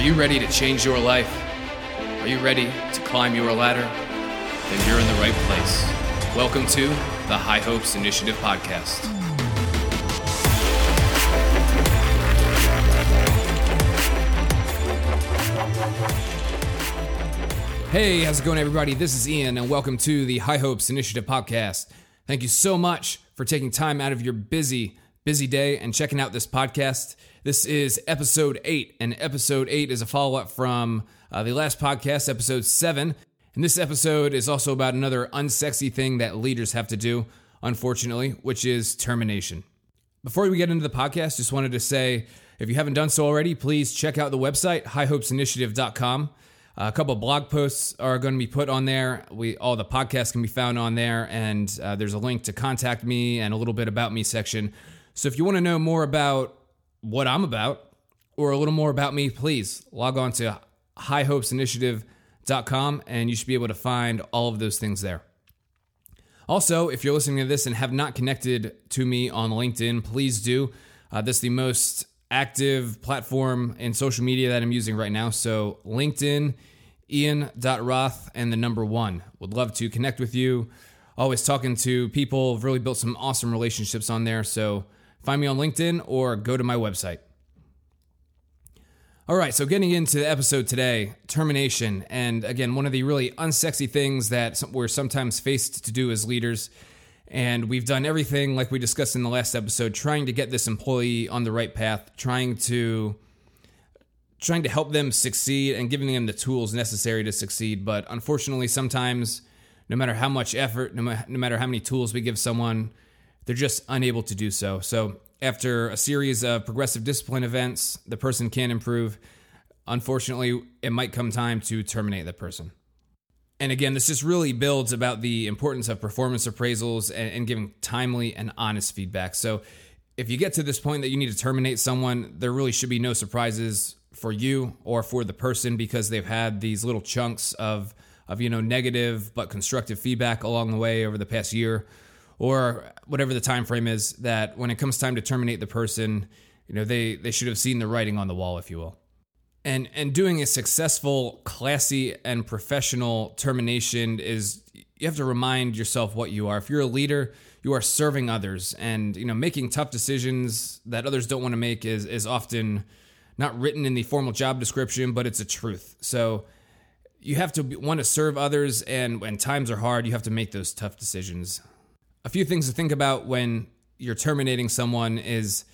Are you ready to change your life? Are you ready to climb your ladder? Then you're in the right place. Welcome to the High Hopes Initiative Podcast. Hey, how's it going, everybody? This is Ian, and welcome to the High Hopes Initiative Podcast. Thank you so much for taking time out of your busy, busy day and checking out this podcast. This is episode eight, and episode eight is a follow up from uh, the last podcast, episode seven. And this episode is also about another unsexy thing that leaders have to do, unfortunately, which is termination. Before we get into the podcast, just wanted to say if you haven't done so already, please check out the website, highhopesinitiative.com. A couple blog posts are going to be put on there. We all the podcasts can be found on there, and uh, there's a link to contact me and a little bit about me section. So if you want to know more about what I'm about or a little more about me, please log on to highhopesinitiative.com and you should be able to find all of those things there. Also, if you're listening to this and have not connected to me on LinkedIn, please do. Uh, this is the most active platform in social media that I'm using right now. So, LinkedIn, Ian.Roth, and the number one. Would love to connect with you. Always talking to people. I've really built some awesome relationships on there. So, find me on LinkedIn or go to my website. All right, so getting into the episode today, termination. And again, one of the really unsexy things that we're sometimes faced to do as leaders. And we've done everything, like we discussed in the last episode, trying to get this employee on the right path, trying to trying to help them succeed and giving them the tools necessary to succeed. But unfortunately, sometimes, no matter how much effort, no, ma- no matter how many tools we give someone, they're just unable to do so. So, after a series of progressive discipline events, the person can improve. Unfortunately, it might come time to terminate the person. And again, this just really builds about the importance of performance appraisals and, and, giving timely and honest feedback. So, if you get to this point that you need to terminate someone, there really should be no surprises for you or for the person because they've had these little chunks of of you know negative but constructive feedback along the way over the past year or whatever the time frame is that when it comes time to terminate the person you know they they should have seen the writing on the wall if you will. And and doing a successful classy and professional termination is you have to remind yourself what you are. If you're a leader you are serving others. And you know making tough decisions that others don't want to make is is often not written in the formal job description but it's a truth. So you have to want to serve others and when times are hard you have to make those tough decisions a few things to think about when you're terminating someone is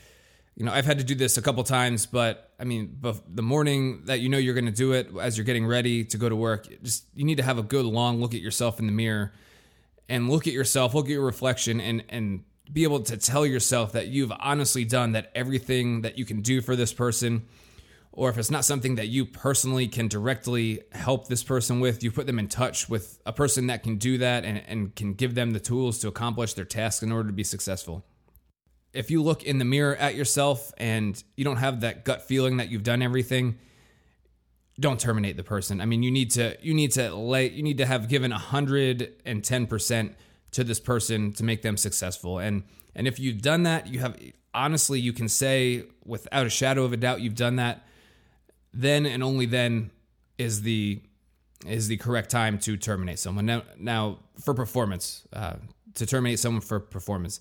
you know i've had to do this a couple times but i mean the morning that you know you're going to do it as you're getting ready to go to work just you need to have a good long look at yourself in the mirror and look at yourself look at your reflection and and be able to tell yourself that you've honestly done that everything that you can do for this person or if it's not something that you personally can directly help this person with, you put them in touch with a person that can do that and, and can give them the tools to accomplish their task in order to be successful. If you look in the mirror at yourself and you don't have that gut feeling that you've done everything, don't terminate the person. I mean, you need to you need to lay you need to have given 110% to this person to make them successful. And and if you've done that, you have honestly you can say without a shadow of a doubt you've done that then and only then is the is the correct time to terminate someone. Now, now for performance, uh, to terminate someone for performance.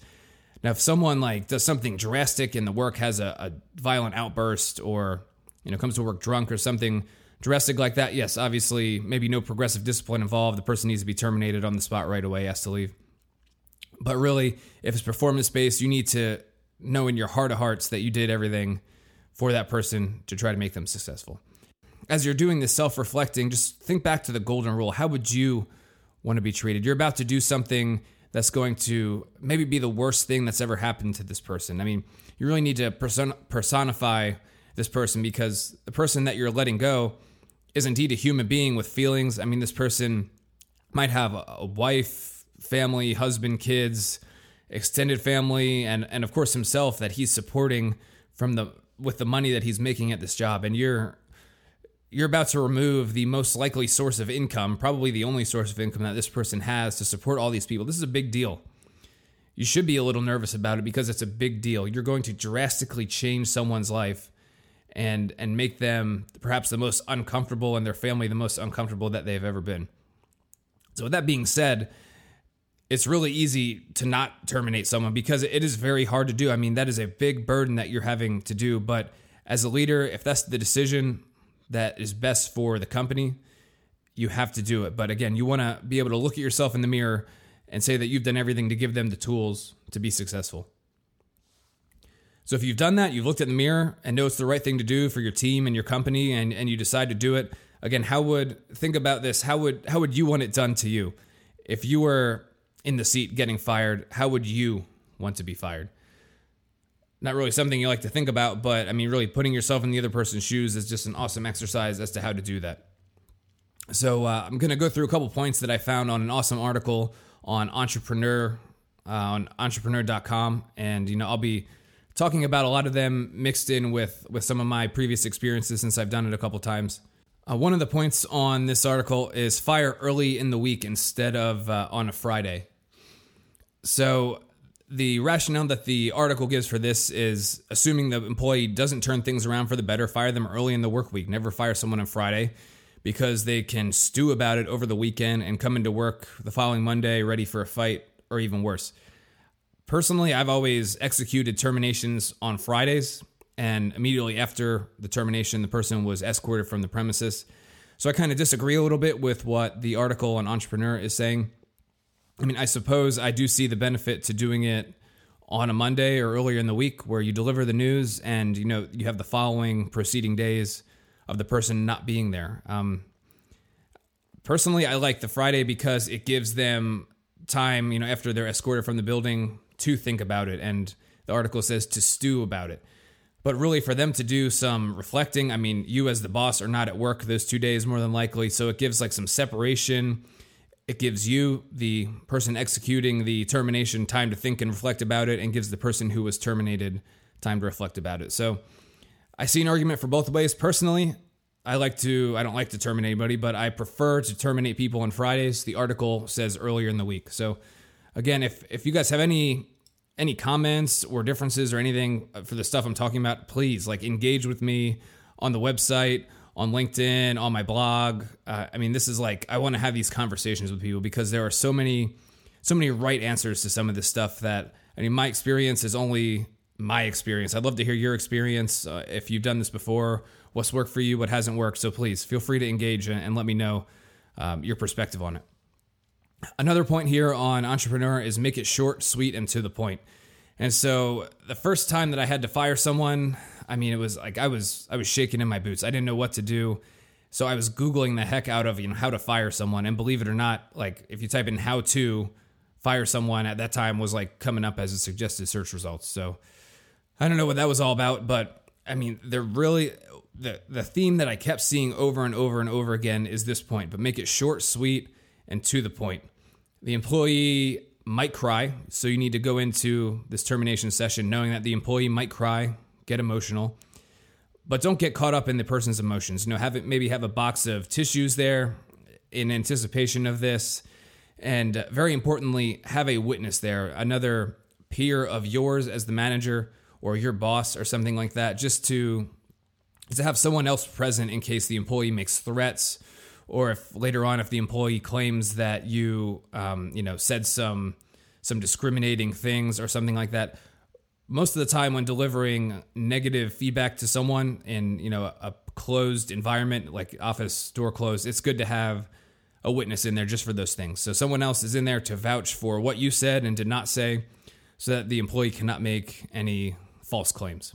Now, if someone like does something drastic in the work, has a, a violent outburst, or you know comes to work drunk or something drastic like that, yes, obviously maybe no progressive discipline involved. The person needs to be terminated on the spot right away, has to leave. But really, if it's performance based, you need to know in your heart of hearts that you did everything for that person to try to make them successful. As you're doing this self reflecting, just think back to the golden rule. How would you want to be treated? You're about to do something that's going to maybe be the worst thing that's ever happened to this person. I mean, you really need to person- personify this person because the person that you're letting go is indeed a human being with feelings. I mean, this person might have a wife, family, husband, kids, extended family, and, and of course himself that he's supporting from the with the money that he's making at this job and you're you're about to remove the most likely source of income, probably the only source of income that this person has to support all these people. This is a big deal. You should be a little nervous about it because it's a big deal. You're going to drastically change someone's life and and make them perhaps the most uncomfortable and their family the most uncomfortable that they've ever been. So with that being said, it's really easy to not terminate someone because it is very hard to do. I mean, that is a big burden that you're having to do, but as a leader, if that's the decision that is best for the company, you have to do it. But again, you want to be able to look at yourself in the mirror and say that you've done everything to give them the tools to be successful. So if you've done that, you've looked at the mirror and know it's the right thing to do for your team and your company and, and you decide to do it, again, how would think about this, how would how would you want it done to you? If you were in the seat getting fired, how would you want to be fired? Not really something you like to think about, but I mean really putting yourself in the other person's shoes is just an awesome exercise as to how to do that. So uh, I'm going to go through a couple points that I found on an awesome article on entrepreneur uh, on entrepreneur.com and you know I'll be talking about a lot of them mixed in with with some of my previous experiences since I've done it a couple times. Uh, one of the points on this article is fire early in the week instead of uh, on a Friday. So the rationale that the article gives for this is assuming the employee doesn't turn things around for the better, fire them early in the work week. Never fire someone on Friday because they can stew about it over the weekend and come into work the following Monday ready for a fight or even worse. Personally, I've always executed terminations on Fridays, and immediately after the termination, the person was escorted from the premises. So I kind of disagree a little bit with what the article on Entrepreneur is saying. I mean, I suppose I do see the benefit to doing it on a Monday or earlier in the week where you deliver the news and you know you have the following preceding days of the person not being there. Um, personally, I like the Friday because it gives them time, you know, after they're escorted from the building to think about it. And the article says to stew about it. But really, for them to do some reflecting, I mean, you as the boss are not at work those two days more than likely. So it gives like some separation. It gives you, the person executing the termination, time to think and reflect about it, and gives the person who was terminated time to reflect about it. So I see an argument for both ways. Personally, I like to I don't like to terminate anybody, but I prefer to terminate people on Fridays. The article says earlier in the week. So again, if if you guys have any any comments or differences or anything uh, for the stuff I'm talking about, please like engage with me on the website, on LinkedIn, on my blog. Uh, I mean, this is like I want to have these conversations with people because there are so many so many right answers to some of this stuff that I mean, my experience is only my experience. I'd love to hear your experience. Uh, if you've done this before, what's worked for you, what hasn't worked. So please feel free to engage and, and let me know um, your perspective on it. Another point here on entrepreneur is make it short, sweet, and to the point. And so the first time that I had to fire someone, I mean, it was like I was I was shaking in my boots. I didn't know what to do. So I was googling the heck out of you know how to fire someone. And believe it or not, like if you type in how to fire someone at that time was like coming up as a suggested search results. So I don't know what that was all about, but I mean, they're really the the theme that I kept seeing over and over and over again is this point, but make it short, sweet, and to the point. The employee might cry, so you need to go into this termination session knowing that the employee might cry, get emotional, but don't get caught up in the person's emotions. You know, have it maybe have a box of tissues there in anticipation of this, and uh, very importantly, have a witness there, another peer of yours as the manager or your boss or something like that, just to to have someone else present in case the employee makes threats or if later on if the employee claims that you um, you know said some some discriminating things or something like that most of the time when delivering negative feedback to someone in you know a closed environment like office door closed it's good to have a witness in there just for those things so someone else is in there to vouch for what you said and did not say so that the employee cannot make any false claims.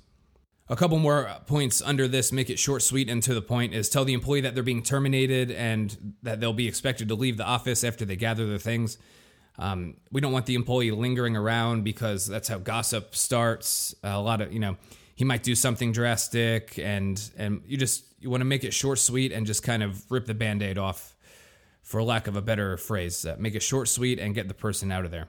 A couple more points under this, make it short, sweet, and to the point, is tell the employee that they're being terminated and that they'll be expected to leave the office after they gather their things. Um, we don't want the employee lingering around because that's how gossip starts. Uh, a lot of, you know, he might do something drastic and and you just you want to make it short, sweet, and just kind of rip the band-aid off, for lack of a better phrase. Uh, make it short, sweet, and get the person out of there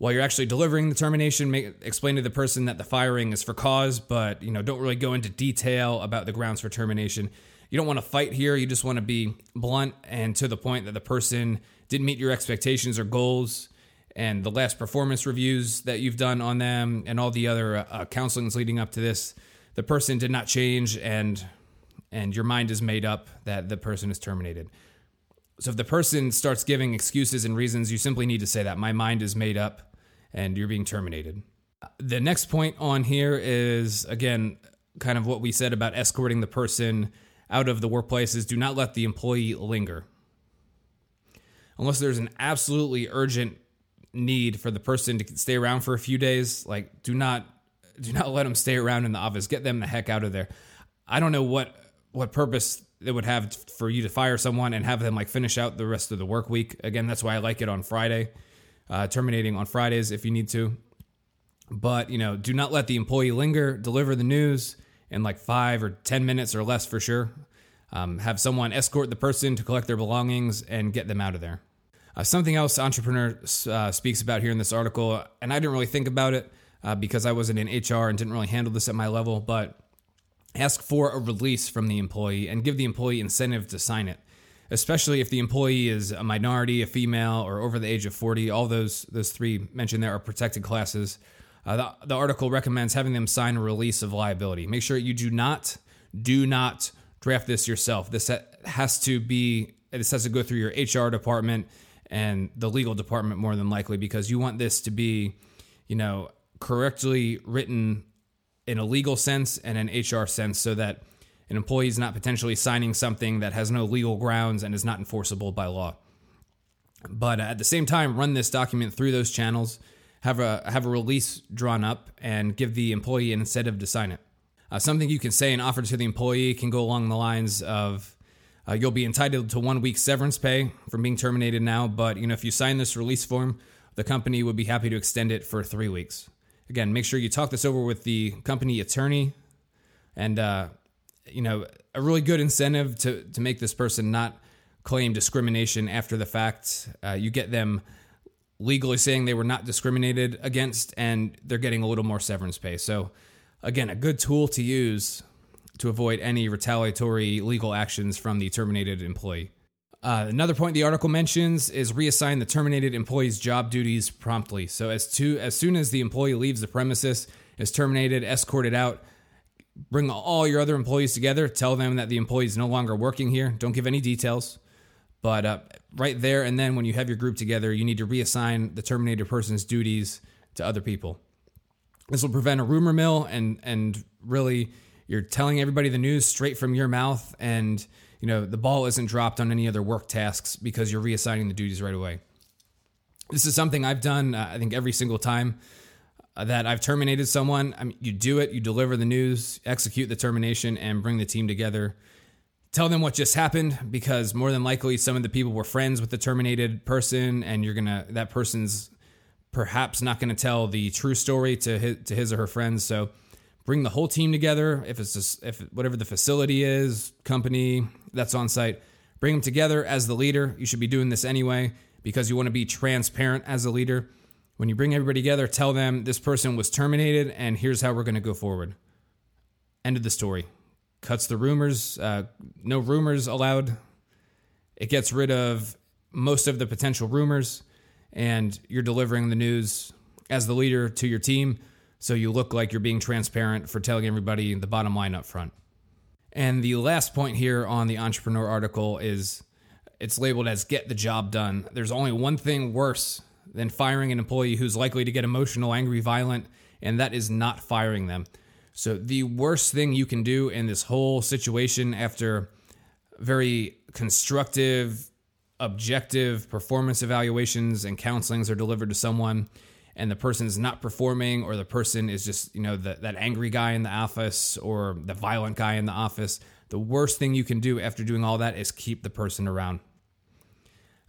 while you're actually delivering the termination, make, explain to the person that the firing is for cause, but you know don't really go into detail about the grounds for termination. You don't want to fight here. You just want to be blunt and to the point that the person didn't meet your expectations or goals, and the last performance reviews that you've done on them, and all the other uh, counselings leading up to this. the person did not change and and your mind is made up that the person is terminated. So if the person starts giving excuses and reasons, you simply need to say that my mind is made up and you're being terminated. The next point on here is again kind of what we said about escorting the person out of the workplace is do not let the employee linger. Unless there's an absolutely urgent need for the person to stay around for a few days, like do not do not let them stay around in the office. Get them the heck out of there. I don't know what what purpose it would have for you to fire someone and have them like finish out the rest of the work week. Again, that's why I like it on Friday, uh, terminating on Fridays if you need to. But you know, do not let the employee linger. Deliver the news in like five or ten minutes or less for sure. Um, have someone escort the person to collect their belongings and get them out of there. Uh, something else entrepreneur uh, speaks about here in this article, and I didn't really think about it uh, because I wasn't in HR and didn't really handle this at my level, but ask for a release from the employee and give the employee incentive to sign it. Especially if the employee is a minority a female or over the age of 40 all those those three mentioned there are protected classes. Uh, the, the article recommends having them sign a release of liability. Make sure you do not do not draft this yourself. This has to be this has to go through your hr department and the legal department more than likely because you want this to be you know correctly written in a legal sense and an HR sense so that an employee is not potentially signing something that has no legal grounds and is not enforceable by law. But at the same time, run this document through those channels, have a have a release drawn up, and give the employee an incentive to sign it. Uh, something you can say and offer to the employee can go along the lines of, uh, "You'll be entitled to one week severance pay from being terminated now, but you know if you sign this release form, the company would be happy to extend it for three weeks." again, make sure you talk this over with the company attorney, and uh, you know a really good incentive to to make this person not claim discrimination after the fact. Uh, you get them legally saying they were not discriminated against, and they're getting a little more severance pay. So, again, a good tool to use to avoid any retaliatory legal actions from the terminated employee. Uh, another point the article mentions is reassign the terminated employee's job duties promptly. So as to as soon as the employee leaves the premises, is terminated, escorted out, bring all your other employees together, tell them that the employee is no longer working here. Don't give any details, but uh, right there and then when you have your group together, you need to reassign the terminated person's duties to other people. This will prevent a rumor mill and and really you're telling everybody the news straight from your mouth and you know, the ball isn't dropped on any other work tasks because you're reassigning the duties right away. This is something I've done, uh, I think, every single time uh, that I've terminated someone. I mean, you do it, you deliver the news, execute the termination, and bring the team together. Tell them what just happened because more than likely some of the people were friends with the terminated person, and you're gonna that person's perhaps not gonna tell the true story to his, to his or her friends. So bring the whole team together. If it's just if whatever the facility is, company that's on site, bring them together as the leader. You should be doing this anyway because you want to be transparent as a leader. When you bring everybody together, tell them this person was terminated and here's how we're going to go forward. End of the story. Cuts the rumors. Uh, no rumors allowed. It gets rid of most of the potential rumors, and you're delivering the news as the leader to your team so you look like you're being transparent for telling everybody the bottom line up front. And the last point here on the entrepreneur article is it's labeled as get the job done. There's only one thing worse than firing an employee who's likely to get emotional, angry, violent, and that is not firing them. So, the worst thing you can do in this whole situation after very constructive, objective performance evaluations and counselings are delivered to someone and the person is not performing or the person is just you know the, that angry guy in the office or the violent guy in the office the worst thing you can do after doing all that is keep the person around.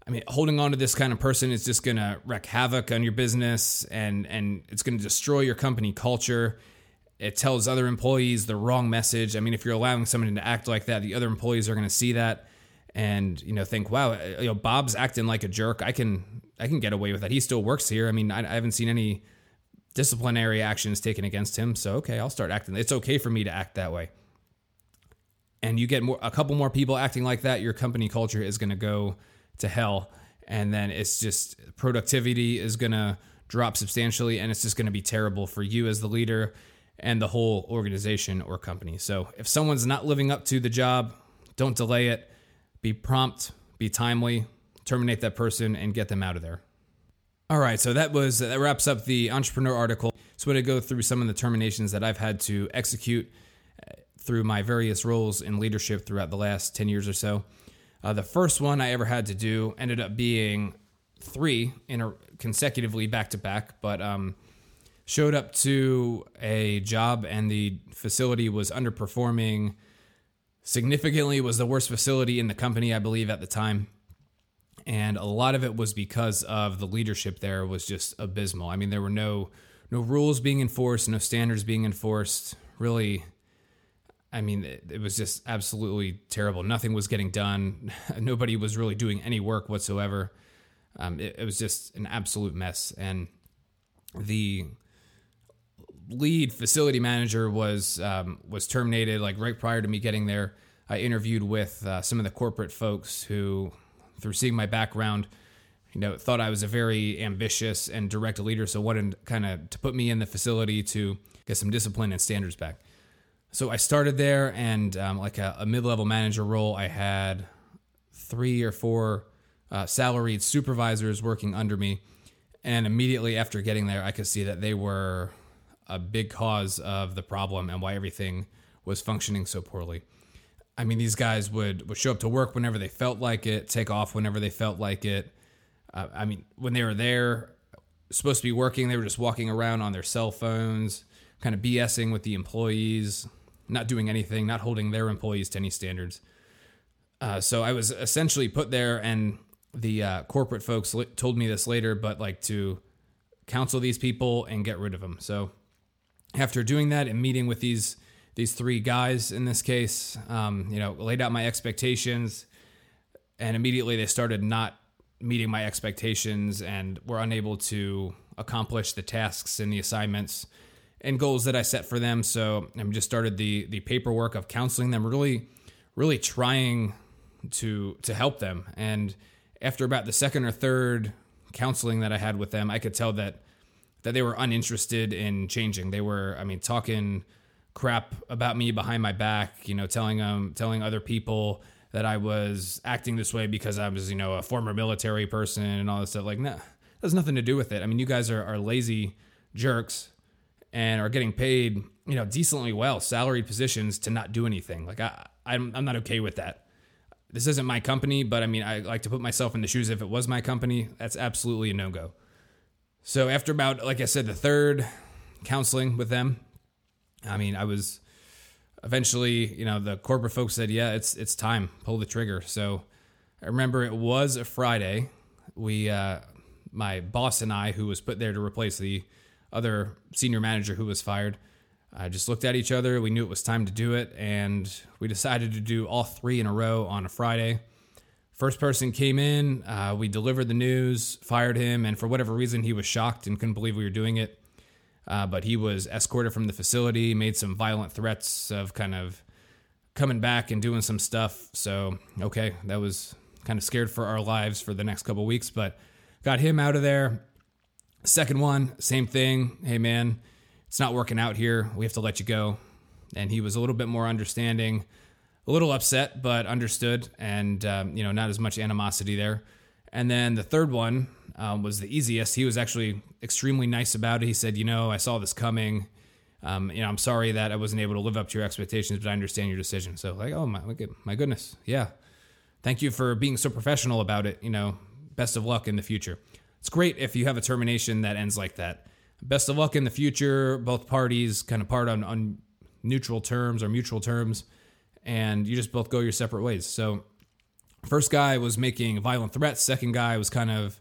I mean holding on to this kind of person is just going to wreak havoc on your business and and it's going to destroy your company culture. It tells other employees the wrong message. I mean if you're allowing somebody to act like that the other employees are going to see that and you know think wow uh, you know bob's acting like a jerk i can I can get away with that. He still works here. I mean, I, I haven't seen any disciplinary actions taken against him. So okay, I'll start acting. It's okay for me to act that way. And you get more a couple more people acting like that, your company culture is going to go to hell and then it's just productivity is going to drop substantially and it's just going to be terrible for you as the leader and the whole organization or company. So if someone's not living up to the job, don't delay it. Be prompt, be timely, terminate that person, and get them out of there. All right, so that was that wraps up the entrepreneur article. So I'm going to go through some of the terminations that I've had to execute uh, through my various roles in leadership throughout the last 10 years or so. Uh, the first one I ever had to do ended up being three in a consecutively back to back, but um, showed up to a job and the facility was underperforming significantly. Was the worst facility in the company, I believe, at the time. And a lot of it was because of the leadership there was just abysmal. I mean, there were no no rules being enforced, no standards being enforced. Really, I mean, it, it was just absolutely terrible. Nothing was getting done. Nobody was really doing any work whatsoever. Um, it, it was just an absolute mess. And the lead facility manager was um, was terminated like right prior to me getting there. I interviewed with uh, some of the corporate folks who, through seeing my background, you know, thought I was a very ambitious and direct leader, so wanted kind of to put me in the facility to get some discipline and standards back. So I started there, and um, like a, a mid-level manager role, I had three or four uh, salaried supervisors working under me, and immediately after getting there, I could see that they were a big cause of the problem and why everything was functioning so poorly. I mean, these guys would, would show up to work whenever they felt like it, take off whenever they felt like it. Uh, I mean, when they were there, supposed to be working, they were just walking around on their cell phones, kind of BSing with the employees, not doing anything, not holding their employees to any standards. Uh, so I was essentially put there, and the uh, corporate folks told me this later, but like to counsel these people and get rid of them. So after doing that and meeting with these these three guys in this case, um, you know, laid out my expectations, and immediately they started not meeting my expectations and were unable to accomplish the tasks and the assignments and goals that I set for them. So I just started the the paperwork of counseling them, really, really trying to to help them. And after about the second or third counseling that I had with them, I could tell that that they were uninterested in changing. They were, I mean, talking crap about me behind my back, you know, telling them, telling other people that I was acting this way because I was, you know, a former military person and all this stuff. Like, nah, has nothing to do with it. I mean, you guys are, are lazy jerks and are getting paid, you know, decently well, salaried positions to not do anything. Like, I, I'm, I'm not okay with that. This isn't my company, but I mean, I like to put myself in the shoes. If it was my company, that's absolutely a no go. So after about, like I said, the third counseling with them, I mean, I was eventually, you know, the corporate folks said, "Yeah, it's it's time, pull the trigger." So I remember it was a Friday. We, uh, my boss and I, who was put there to replace the other senior manager who was fired, I just looked at each other. We knew it was time to do it, and we decided to do all three in a row on a Friday. First person came in, uh, we delivered the news, fired him, and for whatever reason, he was shocked and couldn't believe we were doing it. Uh, but he was escorted from the facility, made some violent threats of kind of coming back and doing some stuff. So, okay, that was kind of scared for our lives for the next couple weeks, but got him out of there. Second one, same thing. Hey, man, it's not working out here. We have to let you go. And he was a little bit more understanding a little upset, but understood, and um, you know, not as much animosity there. And then the third one um, was the easiest. He was actually extremely nice about it. He said, "You know, I saw this coming. Um, you know, I'm sorry that I wasn't able to live up to your expectations, but I understand your decision." So, like, oh my, my goodness, yeah. Thank you for being so professional about it. You know, best of luck in the future. It's great if you have a termination that ends like that. Best of luck in the future. Both parties kind of part on, on neutral terms or mutual terms and you just both go your separate ways. So, first guy was making violent threats, second guy was kind of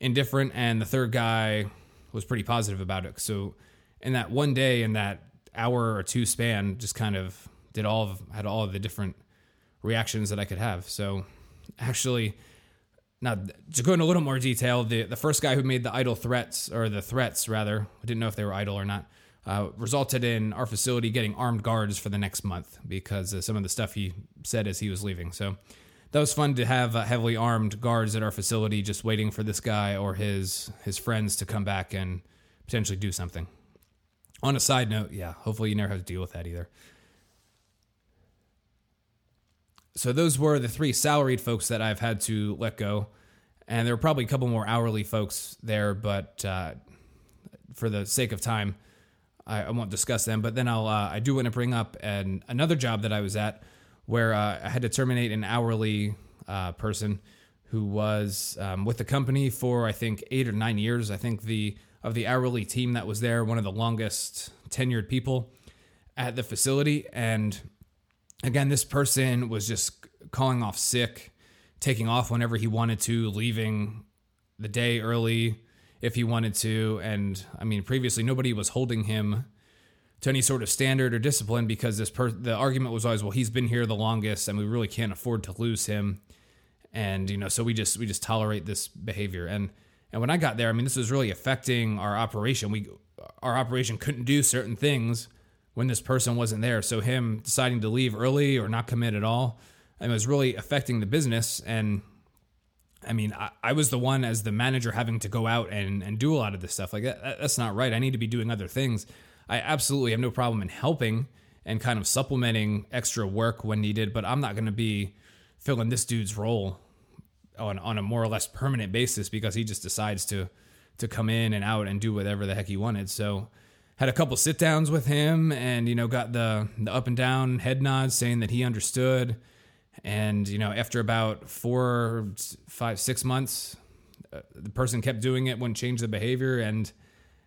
indifferent, and the third guy was pretty positive about it. So, in that one day, in that hour or two span, just kind of did all of had all of the different reactions that I could have. So, actually, now to go into a little more detail, the the first guy who made the idle threats or the threats rather, I didn't know if they were idle or not uh, resulted in our facility getting armed guards for the next month because of some of the stuff he said as he was leaving. So that was fun to have uh, heavily armed guards at our facility just waiting for this guy or his his friends to come back and potentially do something. On a side note, yeah, hopefully you never have to deal with that either. So those were the three salaried folks that I've had to let go, and there were probably a couple more hourly folks there, but uh, for the sake of time, I, I, won't discuss them. But then I'll uh, I do want to bring up an, another job that I was at where uh, I had to terminate an hourly uh, person who was um, with the company for I think eight or nine years. I think the of the hourly team that was there, one of the longest tenured people at the facility, and again, this person was just calling off sick, taking off whenever he wanted to, leaving the day early if he wanted to. And I mean, previously nobody was holding him to any sort of standard or discipline because this per- the argument was always, well, he's been here the longest, and we really can't afford to lose him. And you know, so we just we just tolerate this behavior. And and when I got there, I mean, this was really affecting our operation. We our operation couldn't do certain things when this person wasn't there. So him deciding to leave early or not commit at all, it was really affecting the business. And I mean, I, I, was the one as the manager having to go out and, and do a lot of this stuff. Like that, that's not right. I need to be doing other things. I absolutely have no problem in helping and kind of supplementing extra work when needed, but I'm not going to be filling this dude's role on on a more or less permanent basis because he just decides to to come in and out and do whatever the heck he wanted. So had a couple sit downs with him and you know got the the up and down head nods saying that he understood and you know after about four five six months uh, the person kept doing it wouldn't change the behavior and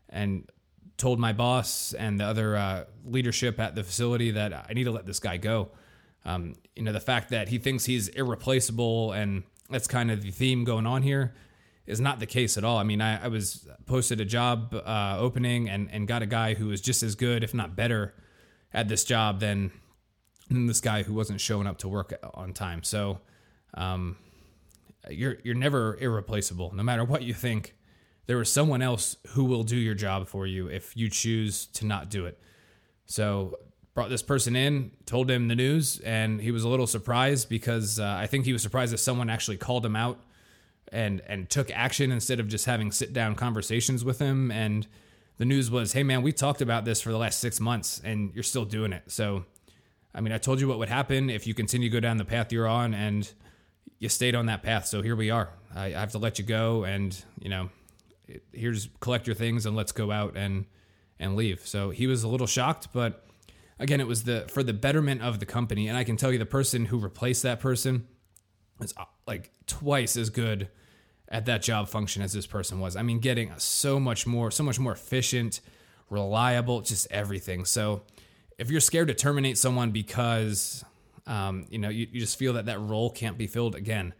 and told my boss and the other uh, leadership at the facility that i need to let this guy go um, you know the fact that he thinks he's irreplaceable and that's kind of the theme going on here is not the case at all. I mean, I, I was posted a job uh, opening and, and got a guy who was just as good, if not better, at this job than, than this guy who wasn't showing up to work on time. So, um, you're you're never irreplaceable. No matter what you think, there is someone else who will do your job for you if you choose to not do it. So brought this person in, told him the news, and he was a little surprised because uh, I think he was surprised that someone actually called him out and and took action instead of just having sit down conversations with him and the news was hey man we talked about this for the last six months and you're still doing it so i mean i told you what would happen if you continue to go down the path you're on and you stayed on that path so here we are i, I have to let you go and you know here's collect your things and let's go out and and leave so he was a little shocked but again it was the for the betterment of the company and i can tell you the person who replaced that person is uh, like twice as good at that job function as this person was. I mean, getting so much more, so much more efficient, reliable, just everything. So if you're scared to terminate someone because um, you know you, you just feel that that role can't be filled again,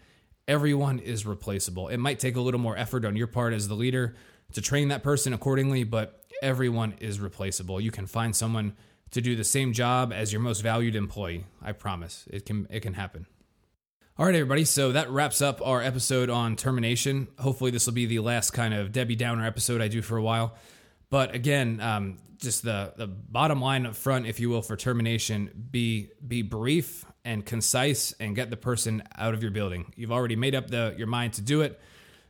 everyone is replaceable. It might take a little more effort on your part as the leader to train that person accordingly, but everyone is replaceable. You can find someone to do the same job as your most valued employee. I promise. It can it can happen. All right, everybody. So that wraps up our episode on termination. Hopefully, this will be the last kind of Debbie Downer episode I do for a while. But again, um, just the the bottom line up front, if you will, for termination: be be brief and concise, and get the person out of your building. You've already made up the your mind to do it,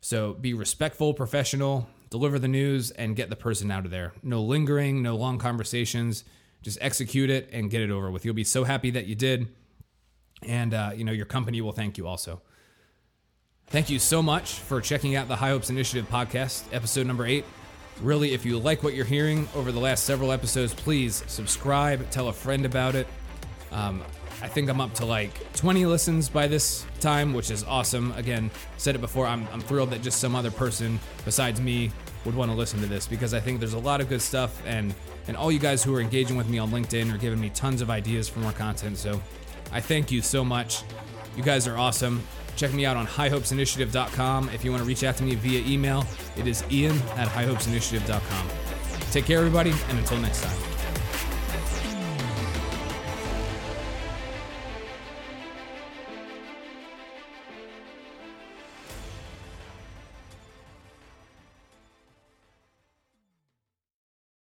so be respectful, professional, deliver the news, and get the person out of there. No lingering, no long conversations. Just execute it and get it over with. You'll be so happy that you did and uh, you know your company will thank you also. Thank you so much for checking out the High Hopes Initiative podcast, episode number eight. Really, if you like what you're hearing over the last several episodes, please subscribe, tell a friend about it. Um, I think I'm up to like 20 listens by this time, which is awesome. Again, said it before, I'm, I'm thrilled that just some other person besides me would want to listen to this because I think there's a lot of good stuff and and all you guys who are engaging with me on LinkedIn are giving me tons of ideas for more content. So I thank you so much. You guys are awesome. Check me out on highhopesinitiative.com. If you want to reach out to me via email, it is ian at highhopesinitiative.com. Take care, everybody, and until next time.